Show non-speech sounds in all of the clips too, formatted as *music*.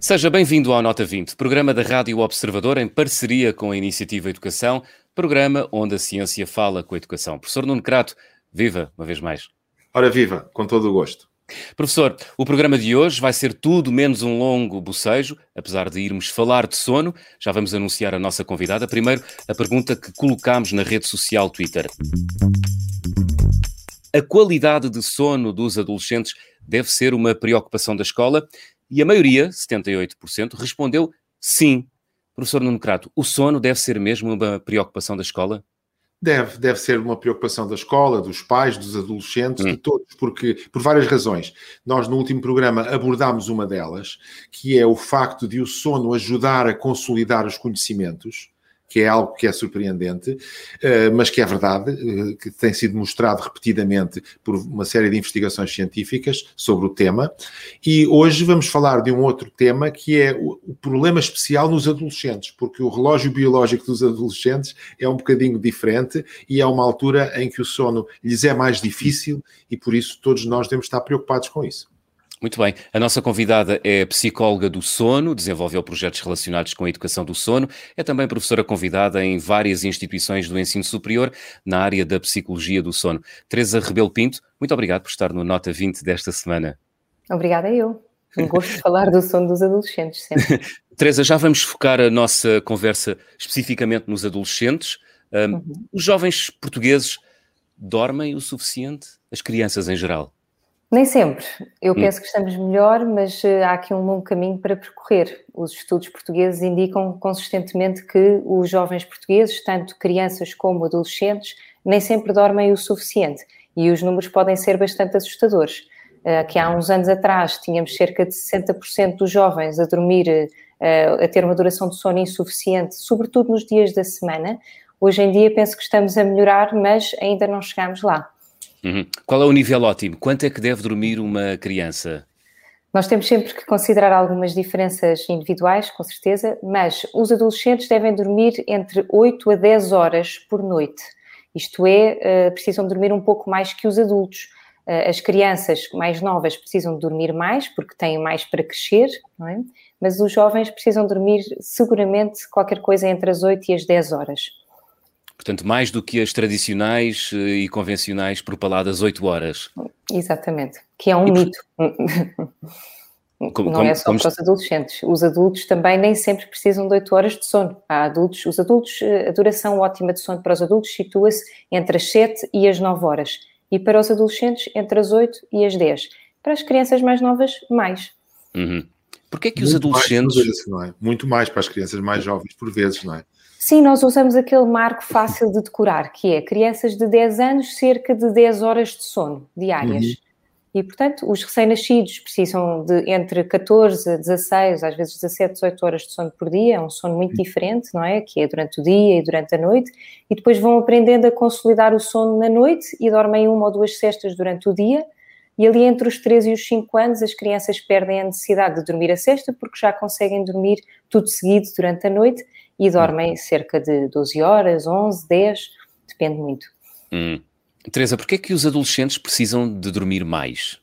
Seja bem-vindo ao Nota 20, programa da Rádio Observador em parceria com a Iniciativa Educação, programa onde a ciência fala com a educação. Professor Nuno Crato, viva uma vez mais. Ora, viva, com todo o gosto. Professor, o programa de hoje vai ser tudo menos um longo bocejo, apesar de irmos falar de sono. Já vamos anunciar a nossa convidada. Primeiro, a pergunta que colocámos na rede social Twitter. A qualidade de sono dos adolescentes deve ser uma preocupação da escola? E a maioria, 78%, respondeu sim. Professor Nuno Crato, o sono deve ser mesmo uma preocupação da escola? Deve, deve ser uma preocupação da escola, dos pais, dos adolescentes, hum. de todos, porque por várias razões. Nós no último programa abordámos uma delas, que é o facto de o sono ajudar a consolidar os conhecimentos que é algo que é surpreendente, eh, mas que é verdade, eh, que tem sido mostrado repetidamente por uma série de investigações científicas sobre o tema. E hoje vamos falar de um outro tema que é o problema especial nos adolescentes, porque o relógio biológico dos adolescentes é um bocadinho diferente e é uma altura em que o sono lhes é mais difícil e por isso todos nós devemos estar preocupados com isso. Muito bem. A nossa convidada é psicóloga do sono, desenvolveu projetos relacionados com a educação do sono, é também professora convidada em várias instituições do ensino superior na área da psicologia do sono. Teresa Rebelo Pinto, muito obrigado por estar no Nota 20 desta semana. Obrigada eu. Um gosto de falar do sono dos adolescentes, sempre. *laughs* Teresa, já vamos focar a nossa conversa especificamente nos adolescentes. Um, uhum. Os jovens portugueses dormem o suficiente? As crianças em geral? Nem sempre. Eu hum. penso que estamos melhor, mas uh, há aqui um longo caminho para percorrer. Os estudos portugueses indicam consistentemente que os jovens portugueses, tanto crianças como adolescentes, nem sempre dormem o suficiente. E os números podem ser bastante assustadores. Uh, que há uns anos atrás tínhamos cerca de 60% dos jovens a dormir, uh, a ter uma duração de sono insuficiente, sobretudo nos dias da semana. Hoje em dia penso que estamos a melhorar, mas ainda não chegamos lá. Uhum. Qual é o nível ótimo? Quanto é que deve dormir uma criança? Nós temos sempre que considerar algumas diferenças individuais, com certeza, mas os adolescentes devem dormir entre 8 a 10 horas por noite. Isto é, eh, precisam dormir um pouco mais que os adultos. Eh, as crianças mais novas precisam dormir mais, porque têm mais para crescer, é? mas os jovens precisam dormir seguramente qualquer coisa entre as 8 e as 10 horas. Portanto, mais do que as tradicionais eh, e convencionais propaladas 8 horas. Exatamente, que é um e mito. Como, não como, é só como... para os adolescentes. Os adultos também nem sempre precisam de 8 horas de sono. Há adultos, os adultos, eh, a duração ótima de sono para os adultos situa-se entre as 7 e as 9 horas. E para os adolescentes, entre as 8 e as 10. Para as crianças mais novas, mais. Uhum. Porquê é que os adolescentes... Mais vezes, é? Muito mais para as crianças mais jovens, por vezes, não é? Sim, nós usamos aquele marco fácil de decorar, que é crianças de 10 anos, cerca de 10 horas de sono diárias. Uhum. E, portanto, os recém-nascidos precisam de entre 14 a 16, às vezes 17, 18 horas de sono por dia, é um sono muito diferente, não é? Que é durante o dia e durante a noite, e depois vão aprendendo a consolidar o sono na noite e dormem uma ou duas cestas durante o dia, e ali entre os 3 e os 5 anos as crianças perdem a necessidade de dormir a cesta porque já conseguem dormir tudo seguido durante a noite e dormem cerca de 12 horas, 11, 10, depende muito. Hum. Teresa, porquê é que os adolescentes precisam de dormir mais?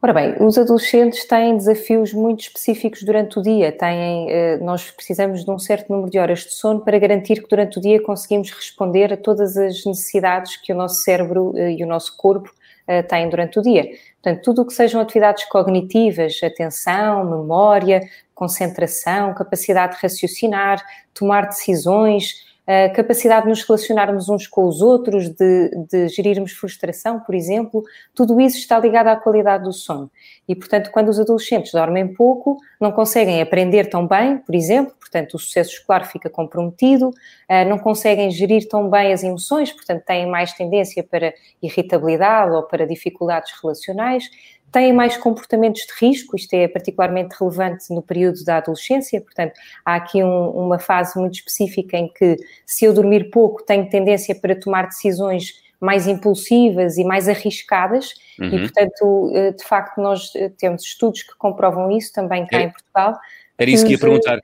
Ora bem, os adolescentes têm desafios muito específicos durante o dia. Têm, eh, nós precisamos de um certo número de horas de sono para garantir que durante o dia conseguimos responder a todas as necessidades que o nosso cérebro eh, e o nosso corpo eh, têm durante o dia. Portanto, tudo o que sejam atividades cognitivas, atenção, memória, concentração, capacidade de raciocinar, tomar decisões, a capacidade de nos relacionarmos uns com os outros, de, de, gerirmos frustração, por exemplo, tudo isso está ligado à qualidade do sono. E, portanto, quando os adolescentes dormem pouco, não conseguem aprender tão bem, por exemplo, portanto, o sucesso escolar fica comprometido, ah, não conseguem gerir tão bem as emoções, portanto, têm mais tendência para irritabilidade ou para dificuldades relacionais, têm mais comportamentos de risco, isto é particularmente relevante no período da adolescência, portanto, há aqui um, uma fase muito específica em que, se eu dormir pouco, tenho tendência para tomar decisões mais impulsivas e mais arriscadas, uhum. e portanto, eh, de facto, nós eh, temos estudos que comprovam isso também cá é, em Portugal. Era isso que ia perguntar.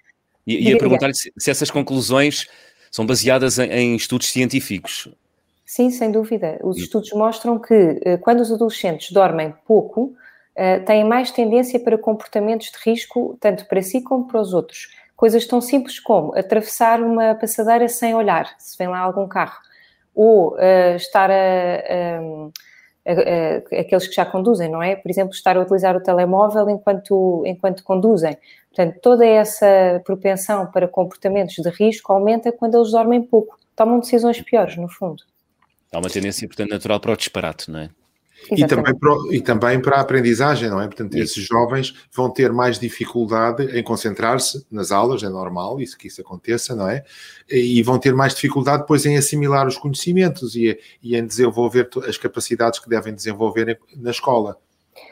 Ia, ia perguntar se, se, essas conclusões são baseadas em, em estudos científicos. Sim, sem dúvida. Os estudos mostram que eh, quando os adolescentes dormem pouco, têm mais tendência para comportamentos de risco, tanto para si como para os outros. Coisas tão simples como atravessar uma passadeira sem olhar, se vem lá algum carro, ou uh, estar a, a, a, aqueles que já conduzem, não é? Por exemplo, estar a utilizar o telemóvel enquanto, enquanto conduzem. Portanto, toda essa propensão para comportamentos de risco aumenta quando eles dormem pouco. Tomam decisões piores, no fundo. Há uma tendência, portanto, natural para o disparate, não é? E também, para, e também para a aprendizagem, não é? Portanto, isso. esses jovens vão ter mais dificuldade em concentrar-se nas aulas, é normal isso que isso aconteça, não é? E vão ter mais dificuldade depois em assimilar os conhecimentos e, e em desenvolver as capacidades que devem desenvolver na escola.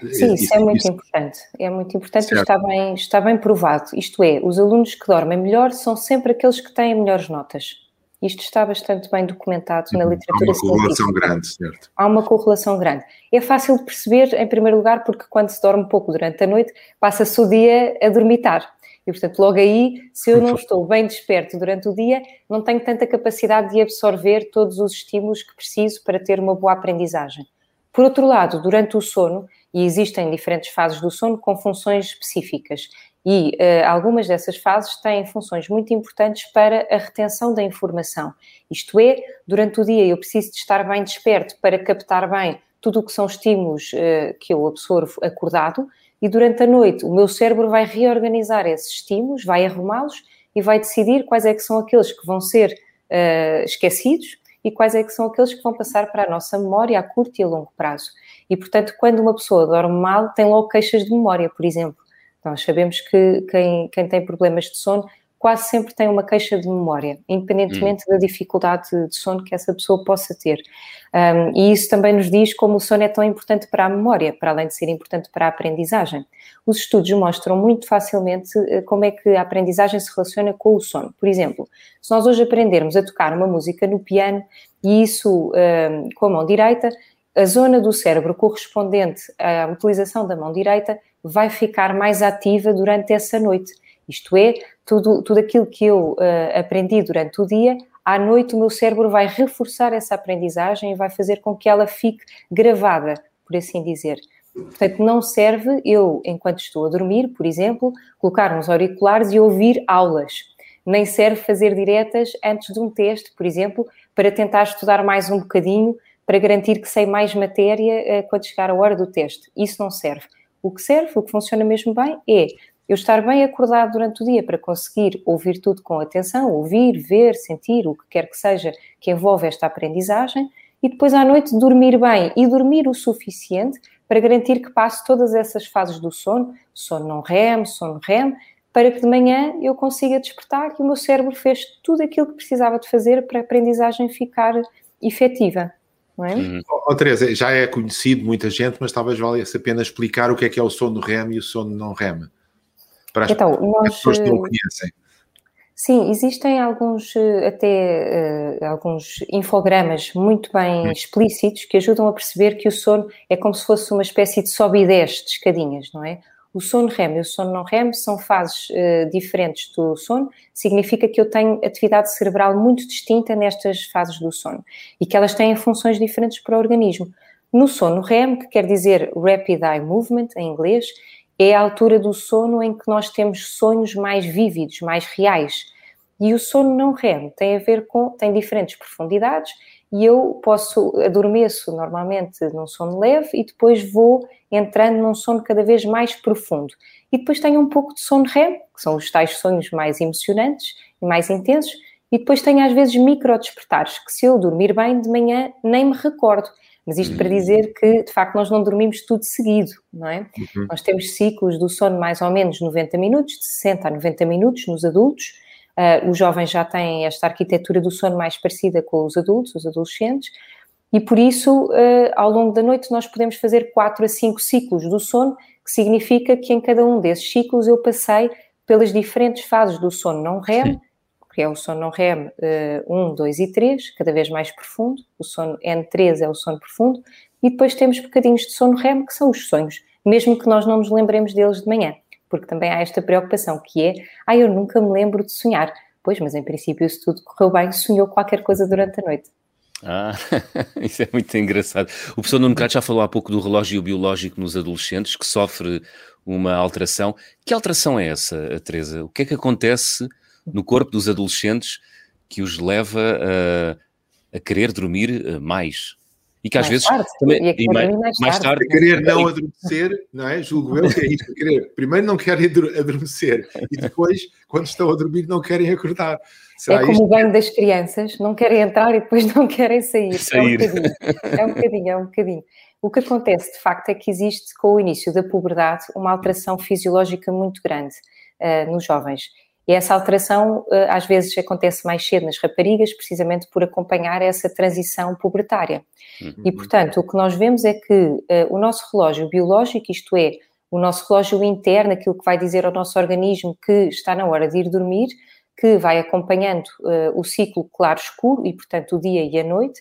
Sim, isso, isso é muito isso. importante. É muito importante certo. e está bem, está bem provado. Isto é, os alunos que dormem melhor são sempre aqueles que têm melhores notas. Isto está bastante bem documentado na literatura científica. Há uma correlação grande, certo? Há uma correlação grande. É fácil de perceber, em primeiro lugar, porque quando se dorme pouco durante a noite, passa-se o dia a dormitar. E, portanto, logo aí, se eu não estou bem desperto durante o dia, não tenho tanta capacidade de absorver todos os estímulos que preciso para ter uma boa aprendizagem. Por outro lado, durante o sono, e existem diferentes fases do sono com funções específicas, e uh, algumas dessas fases têm funções muito importantes para a retenção da informação. Isto é, durante o dia eu preciso de estar bem desperto para captar bem tudo o que são estímulos uh, que eu absorvo acordado, e durante a noite o meu cérebro vai reorganizar esses estímulos, vai arrumá-los e vai decidir quais é que são aqueles que vão ser uh, esquecidos e quais é que são aqueles que vão passar para a nossa memória a curto e a longo prazo. E, portanto, quando uma pessoa dorme mal, tem logo queixas de memória, por exemplo. Nós sabemos que quem, quem tem problemas de sono quase sempre tem uma queixa de memória, independentemente hum. da dificuldade de sono que essa pessoa possa ter. Um, e isso também nos diz como o sono é tão importante para a memória, para além de ser importante para a aprendizagem. Os estudos mostram muito facilmente eh, como é que a aprendizagem se relaciona com o sono. Por exemplo, se nós hoje aprendermos a tocar uma música no piano e isso um, com a mão direita, a zona do cérebro correspondente à utilização da mão direita vai ficar mais ativa durante essa noite. Isto é, tudo, tudo aquilo que eu uh, aprendi durante o dia, à noite o meu cérebro vai reforçar essa aprendizagem e vai fazer com que ela fique gravada, por assim dizer. Portanto, não serve eu, enquanto estou a dormir, por exemplo, colocar uns auriculares e ouvir aulas. Nem serve fazer diretas antes de um teste, por exemplo, para tentar estudar mais um bocadinho, para garantir que sei mais matéria uh, quando chegar a hora do teste. Isso não serve. O que serve, o que funciona mesmo bem, é eu estar bem acordado durante o dia para conseguir ouvir tudo com atenção, ouvir, ver, sentir, o que quer que seja que envolve esta aprendizagem, e depois à noite dormir bem e dormir o suficiente para garantir que passe todas essas fases do sono, sono não REM, sono REM, para que de manhã eu consiga despertar que o meu cérebro fez tudo aquilo que precisava de fazer para a aprendizagem ficar efetiva não é? Uhum. Oh, Teresa, já é conhecido muita gente, mas talvez valha-se a pena explicar o que é que é o sono REM e o sono não REM. Para as, então, nós, pessoas que não o conhecem. Sim, existem alguns eh, até uh, alguns infogramas muito bem hum. explícitos que ajudam a perceber que o sono é como se fosse uma espécie de sobe e desce de escadinhas, não é? O sono REM e o sono não REM são fases uh, diferentes do sono, significa que eu tenho atividade cerebral muito distinta nestas fases do sono e que elas têm funções diferentes para o organismo. No sono REM, que quer dizer Rapid Eye Movement em inglês, é a altura do sono em que nós temos sonhos mais vívidos, mais reais. E o sono não REM tem a ver com, tem diferentes profundidades e eu posso, adormeço normalmente num sono leve e depois vou entrando num sono cada vez mais profundo. E depois tenho um pouco de sono REM, que são os tais sonhos mais emocionantes e mais intensos, e depois tenho às vezes micro despertares, que se eu dormir bem de manhã nem me recordo. Mas isto para dizer que, de facto, nós não dormimos tudo seguido, não é? Uhum. Nós temos ciclos do sono mais ou menos 90 minutos, de 60 a 90 minutos nos adultos, Uh, os jovens já têm esta arquitetura do sono mais parecida com os adultos, os adolescentes, e por isso, uh, ao longo da noite, nós podemos fazer 4 a 5 ciclos do sono, que significa que em cada um desses ciclos eu passei pelas diferentes fases do sono não REM, Sim. que é o sono REM uh, 1, 2 e 3, cada vez mais profundo. O sono N3 é o sono profundo. E depois temos bocadinhos de sono REM, que são os sonhos, mesmo que nós não nos lembremos deles de manhã. Porque também há esta preocupação, que é, ah, eu nunca me lembro de sonhar. Pois, mas em princípio, se tudo correu bem, sonhou qualquer coisa durante a noite. Ah, *laughs* isso é muito engraçado. O professor Nuno Cato já falou há pouco do relógio biológico nos adolescentes, que sofre uma alteração. Que alteração é essa, Teresa? O que é que acontece no corpo dos adolescentes que os leva a, a querer dormir eh, mais? E que às mais vezes tarde, também, e mais, mais, mais tarde, querer não adormecer, não é? Julgo eu que é isso. Querer, primeiro não querem adormecer e depois, quando estão a dormir, não querem acordar. Será é como isto? o banho das crianças, não querem entrar e depois não querem sair. sair. É um bocadinho, é um bocadinho, é um bocadinho. O que acontece, de facto, é que existe, com o início da puberdade, uma alteração fisiológica muito grande uh, nos jovens. E essa alteração, uh, às vezes, acontece mais cedo nas raparigas, precisamente por acompanhar essa transição pubertária. Uhum. E, portanto, o que nós vemos é que uh, o nosso relógio biológico, isto é, o nosso relógio interno, aquilo que vai dizer ao nosso organismo que está na hora de ir dormir, que vai acompanhando o ciclo claro-escuro e, portanto, o dia e a noite,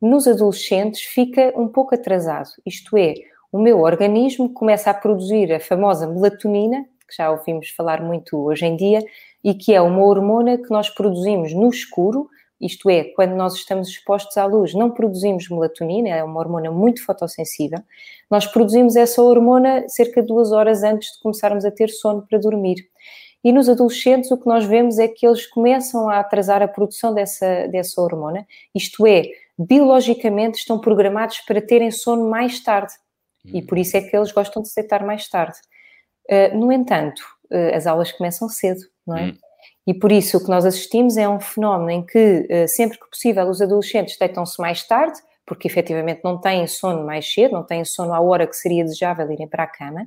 nos adolescentes fica um pouco atrasado. Isto é, o meu organismo começa a produzir a famosa melatonina, que já ouvimos falar muito hoje em dia, e que é uma hormona que nós produzimos no escuro, isto é, quando nós estamos expostos à luz, não produzimos melatonina, é uma hormona muito fotossensível. Nós produzimos essa hormona cerca de duas horas antes de começarmos a ter sono para dormir. E nos adolescentes, o que nós vemos é que eles começam a atrasar a produção dessa, dessa hormona, isto é, biologicamente estão programados para terem sono mais tarde. E por isso é que eles gostam de se deitar mais tarde. Uh, no entanto, uh, as aulas começam cedo, não é? Hum. E por isso o que nós assistimos é um fenómeno em que, uh, sempre que possível, os adolescentes deitam-se mais tarde, porque efetivamente não têm sono mais cedo, não têm sono à hora que seria desejável irem para a cama,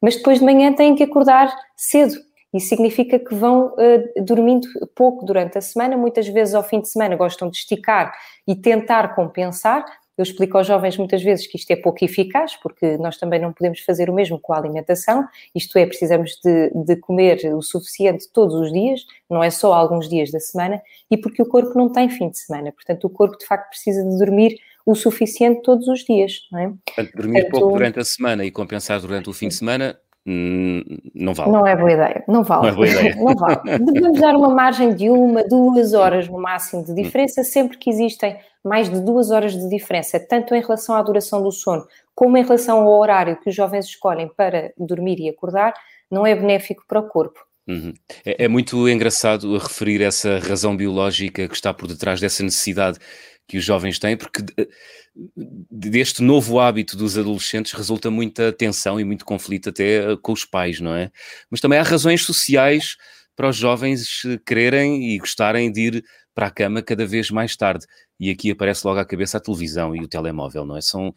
mas depois de manhã têm que acordar cedo. Isso significa que vão uh, dormindo pouco durante a semana, muitas vezes ao fim de semana gostam de esticar e tentar compensar. Eu explico aos jovens muitas vezes que isto é pouco eficaz, porque nós também não podemos fazer o mesmo com a alimentação, isto é, precisamos de, de comer o suficiente todos os dias, não é só alguns dias da semana, e porque o corpo não tem fim de semana, portanto, o corpo de facto precisa de dormir o suficiente todos os dias, não é? Portanto, dormir portanto, pouco durante a semana e compensar durante o fim de semana não vale. Não é boa ideia, não vale. Não, é boa ideia. *laughs* não vale. Devemos dar uma margem de uma, duas horas no máximo de diferença, sempre que existem mais de duas horas de diferença, tanto em relação à duração do sono, como em relação ao horário que os jovens escolhem para dormir e acordar, não é benéfico para o corpo. Uhum. É, é muito engraçado referir essa razão biológica que está por detrás dessa necessidade que os jovens têm, porque deste novo hábito dos adolescentes resulta muita tensão e muito conflito até eh, com os pais, não é? Mas também há razões sociais para os jovens eh, quererem e gostarem de ir para a cama cada vez mais tarde. E aqui aparece logo à cabeça a televisão e o telemóvel, não é? São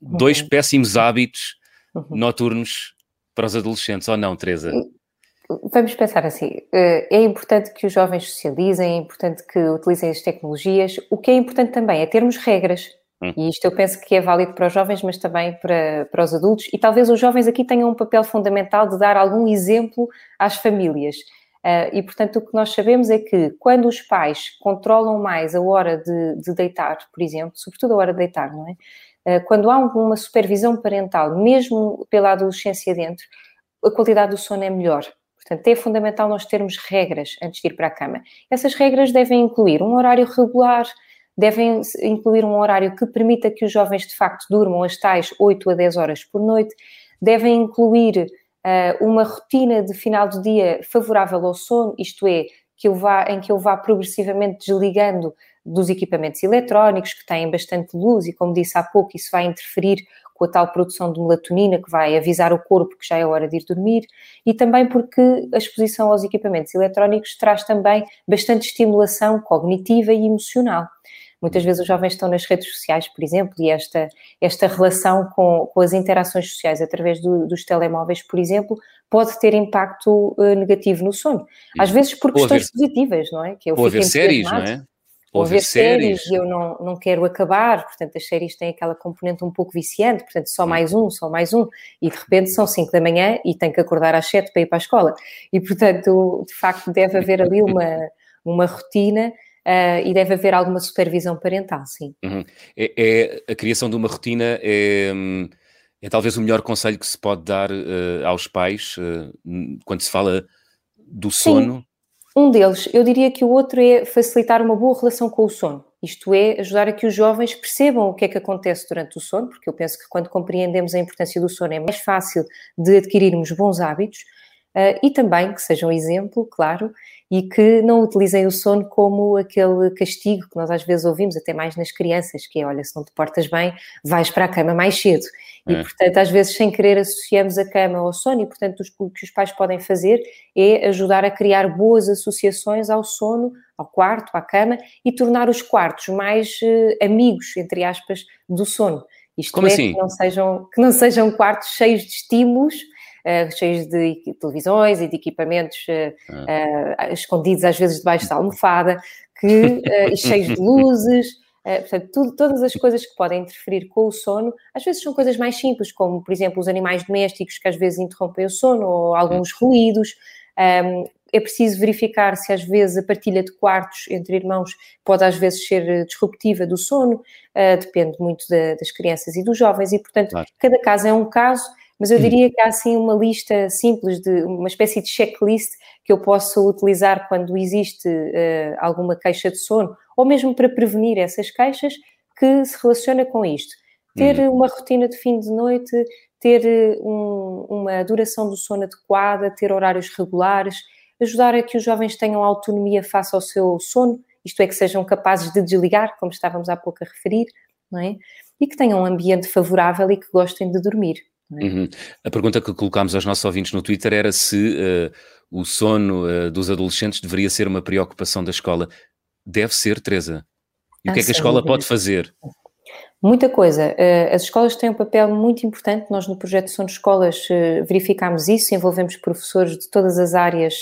dois uhum. péssimos hábitos uhum. noturnos para os adolescentes, ou não, Teresa? Vamos pensar assim: eh, é importante que os jovens socializem, é importante que utilizem as tecnologias. O que é importante também é termos regras. Hum. E isto eu penso que é válido para os jovens, mas também para, para os adultos. E talvez os jovens aqui tenham um papel fundamental de dar algum exemplo às famílias. Uh, e, portanto, o que nós sabemos é que quando os pais controlam mais a hora de, de deitar, por exemplo, sobretudo a hora de deitar, não é? Uh, quando há uma supervisão parental, mesmo pela adolescência dentro, a qualidade do sono é melhor. Portanto, é fundamental nós termos regras antes de ir para a cama. Essas regras devem incluir um horário regular, devem incluir um horário que permita que os jovens de facto durmam as tais 8 a 10 horas por noite, devem incluir uh, uma rotina de final do dia favorável ao sono, isto é, que eu vá, em que eu vá progressivamente desligando dos equipamentos eletrónicos que têm bastante luz e, como disse há pouco, isso vai interferir com a tal produção de melatonina que vai avisar o corpo que já é hora de ir dormir e também porque a exposição aos equipamentos eletrónicos traz também bastante estimulação cognitiva e emocional. Muitas vezes os jovens estão nas redes sociais, por exemplo, e esta, esta relação com, com as interações sociais através do, dos telemóveis, por exemplo, pode ter impacto uh, negativo no sono. Às vezes por questões positivas, não é? Que eu ou haver séries, não é? Ou ver séries e eu não, não quero acabar, portanto as séries têm aquela componente um pouco viciante, portanto só mais um, só mais um, e de repente são 5 da manhã e tenho que acordar às 7 para ir para a escola. E portanto, de facto, deve haver ali uma, *laughs* uma rotina Uh, e deve haver alguma supervisão parental, sim. Uhum. É, é, a criação de uma rotina é, é, talvez o melhor conselho que se pode dar uh, aos pais uh, quando se fala do sono. Sim. Um deles, eu diria que o outro é facilitar uma boa relação com o sono. Isto é, ajudar a que os jovens percebam o que é que acontece durante o sono, porque eu penso que quando compreendemos a importância do sono é mais fácil de adquirirmos bons hábitos. Uh, e também que sejam um exemplo, claro, e que não utilizem o sono como aquele castigo que nós às vezes ouvimos, até mais nas crianças, que é, olha, se não te portas bem, vais para a cama mais cedo. É. E, portanto, às vezes, sem querer, associamos a cama ao sono e, portanto, o que os pais podem fazer é ajudar a criar boas associações ao sono, ao quarto, à cama, e tornar os quartos mais uh, amigos, entre aspas, do sono. Isto Como é, assim? que, não sejam, que não sejam quartos cheios de estímulos, cheios de televisões e de equipamentos uh, escondidos às vezes debaixo da *laughs* almofada, que, e cheios de luzes. Uh, portanto, tudo, todas as coisas que podem interferir com o sono, às vezes são coisas mais simples, como, por exemplo, os animais domésticos que às vezes interrompem o sono, ou alguns ruídos. Um, é preciso verificar se às vezes a partilha de quartos entre irmãos pode às vezes ser disruptiva do sono, uh, depende muito da, das crianças e dos jovens, e portanto, claro. cada caso é um caso mas eu hum. diria que há assim uma lista simples, de uma espécie de checklist que eu posso utilizar quando existe uh, alguma queixa de sono, ou mesmo para prevenir essas queixas, que se relaciona com isto. Ter uhum. uma rotina de fim de noite, ter eh, um, uma duração do sono adequada, ter horários regulares, ajudar a que os jovens tenham autonomia face ao seu sono, isto é, que sejam capazes de desligar, como estávamos há pouco a referir, não é? E que tenham um ambiente favorável e que gostem de dormir. É? Uhum. A pergunta que colocámos aos nossos ouvintes no Twitter era se uh, o sono uh, dos adolescentes deveria ser uma preocupação da escola. Deve ser, Teresa. E ah, o que é que a escola pode fazer? Muita coisa. Uh, as escolas têm um papel muito importante. Nós, no projeto Sono Escolas, verificámos isso, envolvemos professores de todas as áreas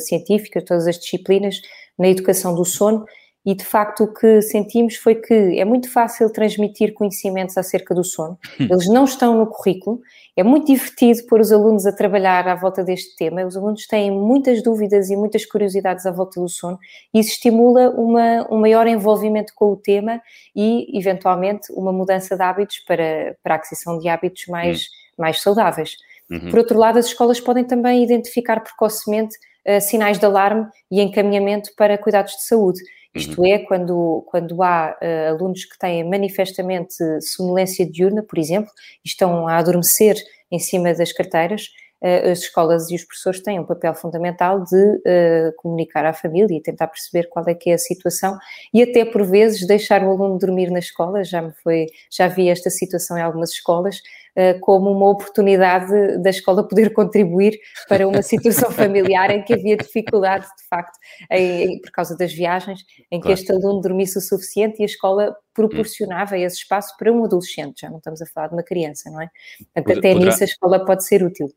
científicas, todas as disciplinas, na educação do sono e de facto o que sentimos foi que é muito fácil transmitir conhecimentos acerca do sono, hum. eles não estão no currículo, é muito divertido pôr os alunos a trabalhar à volta deste tema, os alunos têm muitas dúvidas e muitas curiosidades à volta do sono e isso estimula uma, um maior envolvimento com o tema e, eventualmente, uma mudança de hábitos para, para a aquisição de hábitos mais, uhum. mais saudáveis. Uhum. Por outro lado, as escolas podem também identificar precocemente uh, sinais de alarme e encaminhamento para cuidados de saúde. Isto uhum. é, quando, quando há uh, alunos que têm manifestamente sonolência diurna, por exemplo, e estão a adormecer em cima das carteiras, uh, as escolas e os professores têm um papel fundamental de uh, comunicar à família e tentar perceber qual é que é a situação e até por vezes deixar o aluno dormir na escola, já me foi, já vi esta situação em algumas escolas, como uma oportunidade da escola poder contribuir para uma *laughs* situação familiar em que havia dificuldade, de facto, em, por causa das viagens, em que claro. este aluno dormisse o suficiente e a escola proporcionava esse espaço para um adolescente, já não estamos a falar de uma criança, não é? Portanto, até Poderá... nisso a escola pode ser útil.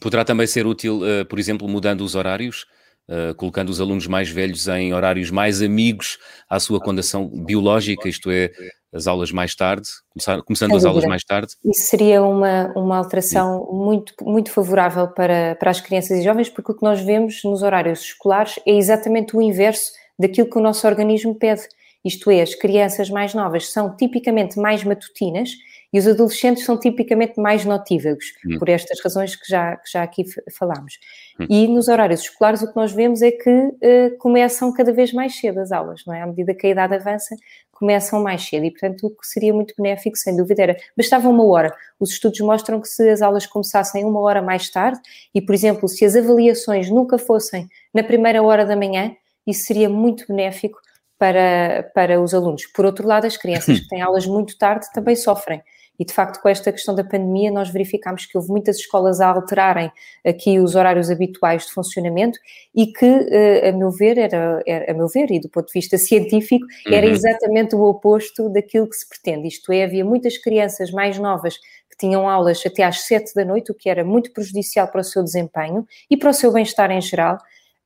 Poderá também ser útil, uh, por exemplo, mudando os horários, uh, colocando os alunos mais velhos em horários mais amigos à sua condição biológica, isto é, as aulas mais tarde, começar, começando as aulas mais tarde? Isso seria uma, uma alteração muito, muito favorável para, para as crianças e jovens, porque o que nós vemos nos horários escolares é exatamente o inverso daquilo que o nosso organismo pede. Isto é, as crianças mais novas são tipicamente mais matutinas e os adolescentes são tipicamente mais notívagos, hum. por estas razões que já, que já aqui falámos. Hum. E nos horários escolares o que nós vemos é que uh, começam cada vez mais cedo as aulas, não é? À medida que a idade avança, começam mais cedo e, portanto, o que seria muito benéfico, sem dúvida, era bastava uma hora. Os estudos mostram que se as aulas começassem uma hora mais tarde e, por exemplo, se as avaliações nunca fossem na primeira hora da manhã, isso seria muito benéfico para, para os alunos. Por outro lado, as crianças *coughs* que têm aulas muito tarde também sofrem. E, de facto, com esta questão da pandemia, nós verificámos que houve muitas escolas a alterarem aqui os horários habituais de funcionamento e que, eh, a meu ver, era, era a meu ver, e do ponto de vista *laughs* científico, era uhum. exatamente o oposto daquilo que se pretende. Isto é, havia muitas crianças mais novas que tinham aulas até às sete da noite, o que era muito prejudicial para o seu desempenho e para o seu bem-estar em geral.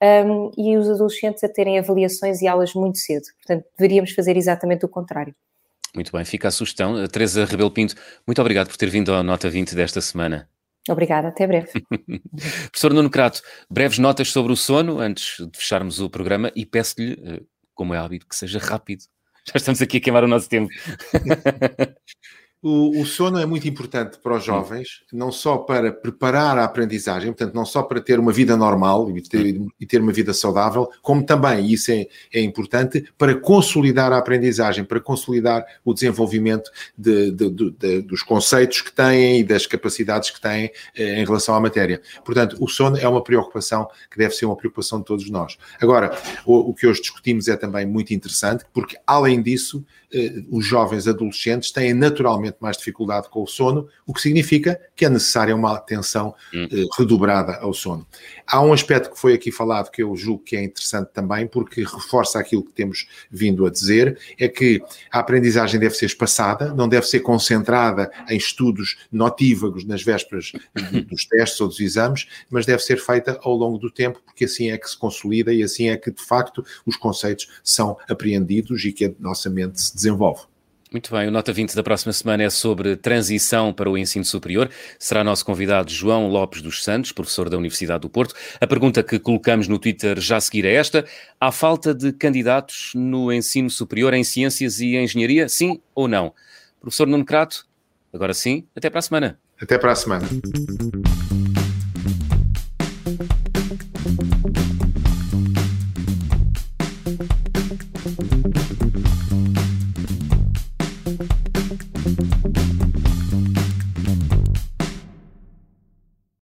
Um, e os adolescentes a terem avaliações e aulas muito cedo. Portanto, deveríamos fazer exatamente o contrário. Muito bem, fica a sugestão. Teresa Rebelo Pinto, muito obrigado por ter vindo à Nota 20 desta semana. Obrigada, até breve. *laughs* Professor Nuno Crato, breves notas sobre o sono antes de fecharmos o programa e peço-lhe, eh, como é hábito, que seja rápido. Já estamos aqui a queimar o nosso tempo. *laughs* O, o, sono é muito importante para os jovens, não só para preparar a aprendizagem, portanto, não só para ter uma vida normal e ter, e ter uma vida saudável, como também, e isso é, é, importante, para consolidar a aprendizagem, para consolidar o desenvolvimento de, de, de, dos conceitos que têm e das capacidades que têm eh, em relação à matéria. Portanto, o sono é uma preocupação que deve ser uma preocupação de todos nós. Agora, o, o que hoje discutimos é também muito interessante, porque, além disso, os jovens adolescentes têm naturalmente mais dificuldade com o sono, o que significa que é necessária uma atenção hum. Eh, redobrada ao sono. Há um aspecto que foi aqui falado que eu julgo que é interessante também, porque reforça aquilo que temos vindo a dizer, é que a aprendizagem deve ser espaçada, não deve ser concentrada em estudos notívagos nas vésperas *laughs* dos testes ou dos exames, mas deve ser feita ao longo do tempo, porque assim é que se consolida e assim é que, de facto, os conceitos são apreendidos e que a nossa mente se desenvolve. Muito bem, o Nota 20 da próxima semana é sobre transição para o ensino superior. Será nosso convidado João Lopes dos Santos, professor da Universidade do Porto. A pergunta que colocamos no Twitter já a seguir é esta: há falta de candidatos no ensino superior em ciências e engenharia? Sim ou não? Professor Nuno Crato, agora sim, até para a semana. Até para a semana.